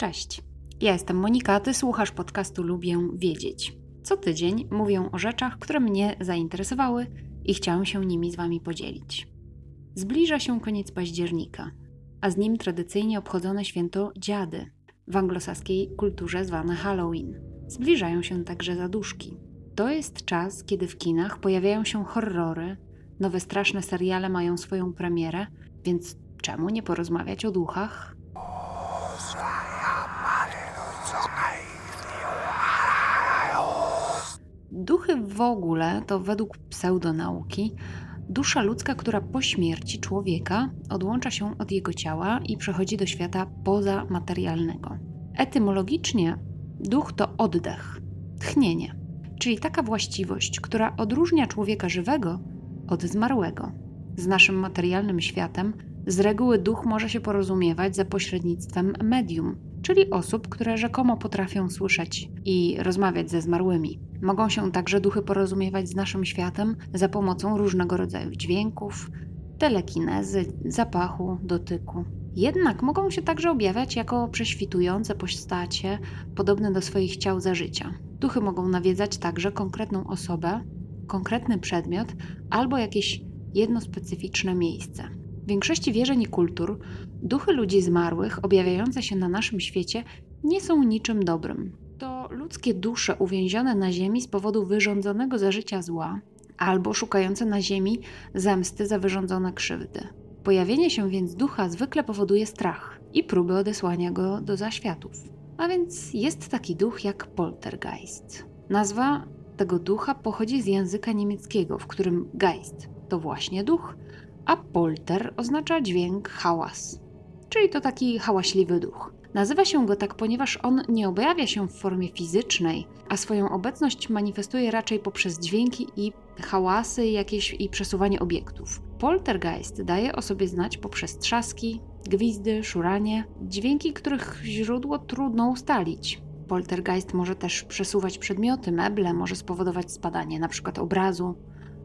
Cześć. Ja jestem Monika, ty słuchasz podcastu Lubię Wiedzieć. Co tydzień mówię o rzeczach, które mnie zainteresowały i chciałam się nimi z wami podzielić. Zbliża się koniec października, a z nim tradycyjnie obchodzone święto dziady, w anglosaskiej kulturze zwane Halloween. Zbliżają się także zaduszki. To jest czas, kiedy w kinach pojawiają się horrory, nowe straszne seriale mają swoją premierę, więc czemu nie porozmawiać o duchach? Duchy w ogóle to według pseudonauki dusza ludzka, która po śmierci człowieka odłącza się od jego ciała i przechodzi do świata pozamaterialnego. Etymologicznie duch to oddech, tchnienie, czyli taka właściwość, która odróżnia człowieka żywego od zmarłego. Z naszym materialnym światem z reguły duch może się porozumiewać za pośrednictwem medium, czyli osób, które rzekomo potrafią słyszeć i rozmawiać ze zmarłymi. Mogą się także duchy porozumiewać z naszym światem za pomocą różnego rodzaju dźwięków, telekinezy, zapachu, dotyku. Jednak mogą się także objawiać jako prześwitujące postacie, podobne do swoich ciał za życia. Duchy mogą nawiedzać także konkretną osobę, konkretny przedmiot albo jakieś jedno specyficzne miejsce. W większości wierzeń i kultur duchy ludzi zmarłych objawiające się na naszym świecie nie są niczym dobrym. To ludzkie dusze uwięzione na ziemi z powodu wyrządzonego za życia zła albo szukające na ziemi zemsty za wyrządzone krzywdy. Pojawienie się więc ducha zwykle powoduje strach i próby odesłania go do zaświatów. A więc jest taki duch jak poltergeist. Nazwa tego ducha pochodzi z języka niemieckiego, w którym geist to właśnie duch, a polter oznacza dźwięk, hałas, czyli to taki hałaśliwy duch. Nazywa się go tak, ponieważ on nie objawia się w formie fizycznej, a swoją obecność manifestuje raczej poprzez dźwięki i hałasy jakieś i przesuwanie obiektów. Poltergeist daje o sobie znać poprzez trzaski, gwizdy, szuranie, dźwięki, których źródło trudno ustalić. Poltergeist może też przesuwać przedmioty, meble, może spowodować spadanie np. obrazu,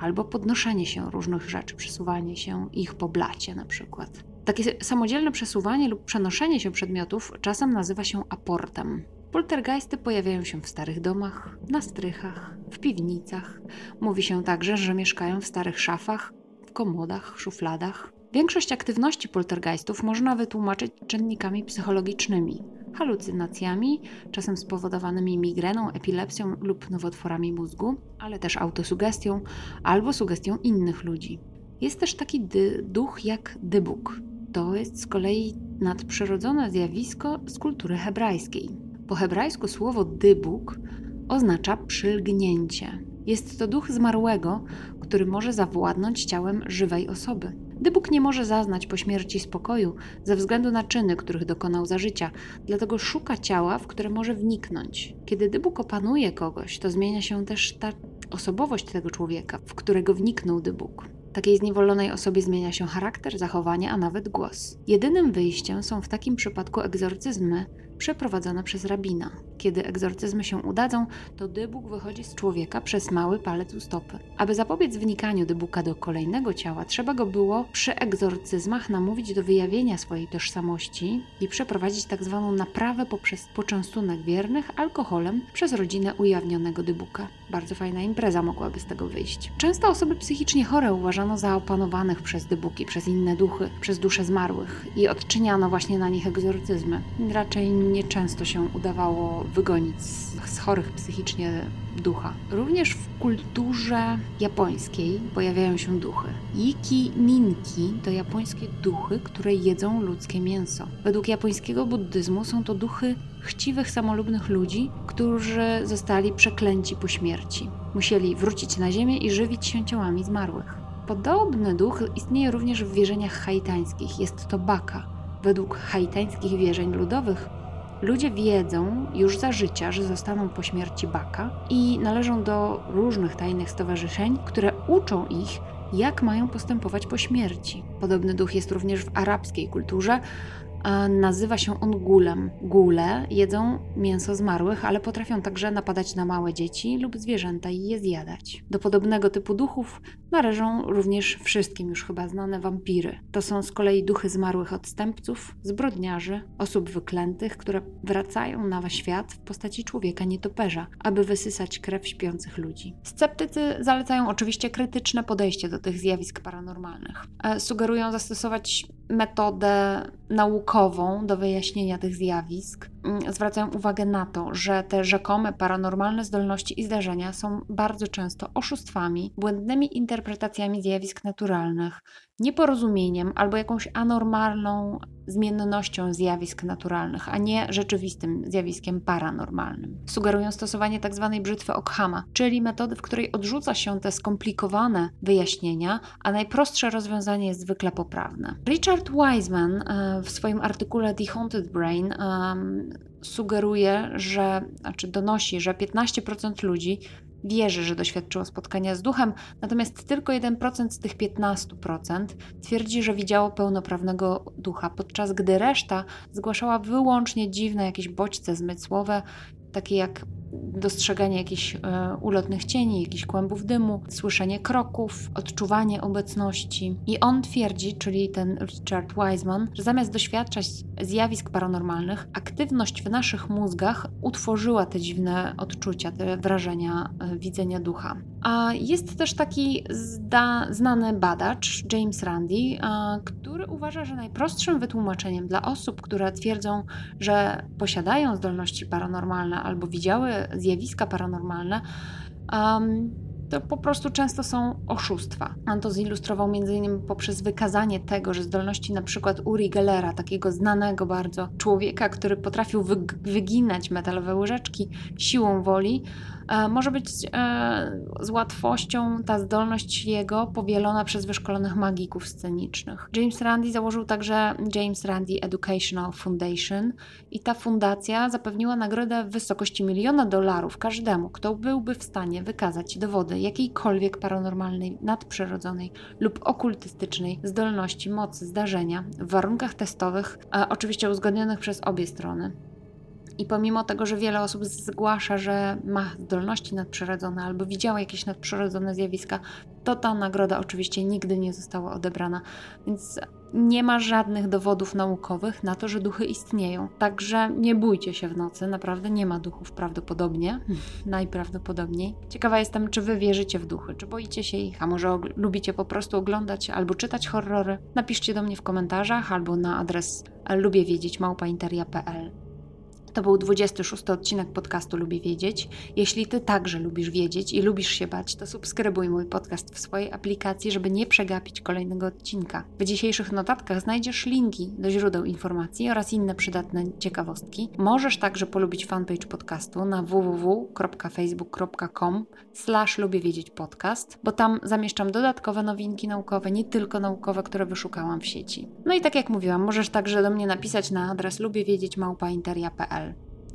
albo podnoszenie się różnych rzeczy, przesuwanie się ich po blacie na przykład. Takie samodzielne przesuwanie lub przenoszenie się przedmiotów czasem nazywa się aportem. Poltergeisty pojawiają się w starych domach, na strychach, w piwnicach. Mówi się także, że mieszkają w starych szafach, w komodach, szufladach. Większość aktywności poltergeistów można wytłumaczyć czynnikami psychologicznymi, halucynacjami, czasem spowodowanymi migreną, epilepsją lub nowotworami mózgu, ale też autosugestią albo sugestią innych ludzi. Jest też taki dy, duch jak dybuk. To jest z kolei nadprzyrodzone zjawisko z kultury hebrajskiej. Po hebrajsku słowo dybuk oznacza przylgnięcie. Jest to duch zmarłego, który może zawładnąć ciałem żywej osoby. Gdy Bóg nie może zaznać po śmierci spokoju ze względu na czyny, których dokonał za życia, dlatego szuka ciała, w które może wniknąć. Kiedy Bóg opanuje kogoś, to zmienia się też ta osobowość tego człowieka, w którego wniknął Bóg. Takiej zniewolonej osobie zmienia się charakter, zachowanie, a nawet głos. Jedynym wyjściem są w takim przypadku egzorcyzmy przeprowadzone przez rabina. Kiedy egzorcyzmy się udadzą, to dybuk wychodzi z człowieka przez mały palec u stopy. Aby zapobiec wnikaniu dybuka do kolejnego ciała, trzeba go było przy egzorcyzmach namówić do wyjawienia swojej tożsamości i przeprowadzić tzw. Tak naprawę poprzez poczęstunek wiernych alkoholem przez rodzinę ujawnionego dybuka. Bardzo fajna impreza mogłaby z tego wyjść. Często osoby psychicznie chore uważano za opanowanych przez dybuki, przez inne duchy, przez dusze zmarłych i odczyniano właśnie na nich egzorcyzmy. Raczej nieczęsto się udawało wygonić z, chorych psychicznie ducha. Również w kulturze japońskiej pojawiają się duchy. Iki ninki to japońskie duchy, które jedzą ludzkie mięso. Według japońskiego buddyzmu są to duchy chciwych, samolubnych ludzi, którzy zostali przeklęci po śmierci. Musieli wrócić na ziemię i żywić się ciałami zmarłych. Podobny duch istnieje również w wierzeniach haitańskich. Jest to baka. Według haitańskich wierzeń ludowych Ludzie wiedzą już za życia, że zostaną po śmierci Baka i należą do różnych tajnych stowarzyszeń, które uczą ich, jak mają postępować po śmierci. Podobny duch jest również w arabskiej kulturze, Nazywa się on gulem. Gule jedzą mięso zmarłych, ale potrafią także napadać na małe dzieci lub zwierzęta i je zjadać. Do podobnego typu duchów należą również wszystkim już chyba znane wampiry. To są z kolei duchy zmarłych odstępców, zbrodniarzy, osób wyklętych, które wracają na świat w postaci człowieka nietoperza, aby wysysać krew śpiących ludzi. Sceptycy zalecają oczywiście krytyczne podejście do tych zjawisk paranormalnych. E, sugerują zastosować metodę naukową do wyjaśnienia tych zjawisk. Mm, zwracają uwagę na to, że te rzekome paranormalne zdolności i zdarzenia są bardzo często oszustwami, błędnymi interpretacjami zjawisk naturalnych, nieporozumieniem albo jakąś anormalną zmiennością zjawisk naturalnych, a nie rzeczywistym zjawiskiem paranormalnym. Sugerują stosowanie tzw. Tak brzytwy Ockhama, czyli metody, w której odrzuca się te skomplikowane wyjaśnienia, a najprostsze rozwiązanie jest zwykle poprawne. Richard Wiseman e, w swoim artykule The Haunted Brain sugeruje, że, znaczy donosi, że 15% ludzi wierzy, że doświadczyło spotkania z duchem, natomiast tylko 1% z tych 15% twierdzi, że widziało pełnoprawnego ducha, podczas gdy reszta zgłaszała wyłącznie dziwne jakieś bodźce zmysłowe, takie jak dostrzeganie jakichś e, ulotnych cieni, jakichś kłębów dymu, słyszenie kroków, odczuwanie obecności. I on twierdzi, czyli ten Richard Wiseman, że zamiast doświadczać zjawisk paranormalnych, aktywność w naszych mózgach utworzyła te dziwne odczucia, te wrażenia e, widzenia ducha. A jest też taki zda, znany badacz, James Randi, który uważa, że najprostszym wytłumaczeniem dla osób, które twierdzą, że posiadają zdolności paranormalne albo widziały zjawiska paranormalne, um, to po prostu często są oszustwa. On to zilustrował m.in. poprzez wykazanie tego, że zdolności przykład Uri Gellera, takiego znanego bardzo człowieka, który potrafił wyginać metalowe łyżeczki siłą woli, E, może być e, z łatwością ta zdolność jego powielona przez wyszkolonych magików scenicznych. James Randi założył także James Randi Educational Foundation i ta fundacja zapewniła nagrodę w wysokości miliona dolarów każdemu, kto byłby w stanie wykazać dowody jakiejkolwiek paranormalnej, nadprzyrodzonej lub okultystycznej zdolności, mocy, zdarzenia w warunkach testowych, oczywiście uzgodnionych przez obie strony. I pomimo tego, że wiele osób zgłasza, że ma zdolności nadprzyrodzone albo widziała jakieś nadprzyrodzone zjawiska, to ta nagroda oczywiście nigdy nie została odebrana. Więc nie ma żadnych dowodów naukowych na to, że duchy istnieją. Także nie bójcie się w nocy, naprawdę nie ma duchów prawdopodobnie, najprawdopodobniej. Ciekawa jestem, czy wy wierzycie w duchy, czy boicie się ich, a może lubicie po prostu oglądać albo czytać horrory. Napiszcie do mnie w komentarzach albo na adres lubiewiedzieć.małpainteria.pl to był 26 odcinek podcastu Lubię Wiedzieć. Jeśli Ty także lubisz wiedzieć i lubisz się bać, to subskrybuj mój podcast w swojej aplikacji, żeby nie przegapić kolejnego odcinka. W dzisiejszych notatkach znajdziesz linki do źródeł informacji oraz inne przydatne ciekawostki. Możesz także polubić fanpage podcastu na www.facebook.com slash lubię podcast, bo tam zamieszczam dodatkowe nowinki naukowe, nie tylko naukowe, które wyszukałam w sieci. No i tak jak mówiłam, możesz także do mnie napisać na adres lubiewiedzieć małpainteria.pl.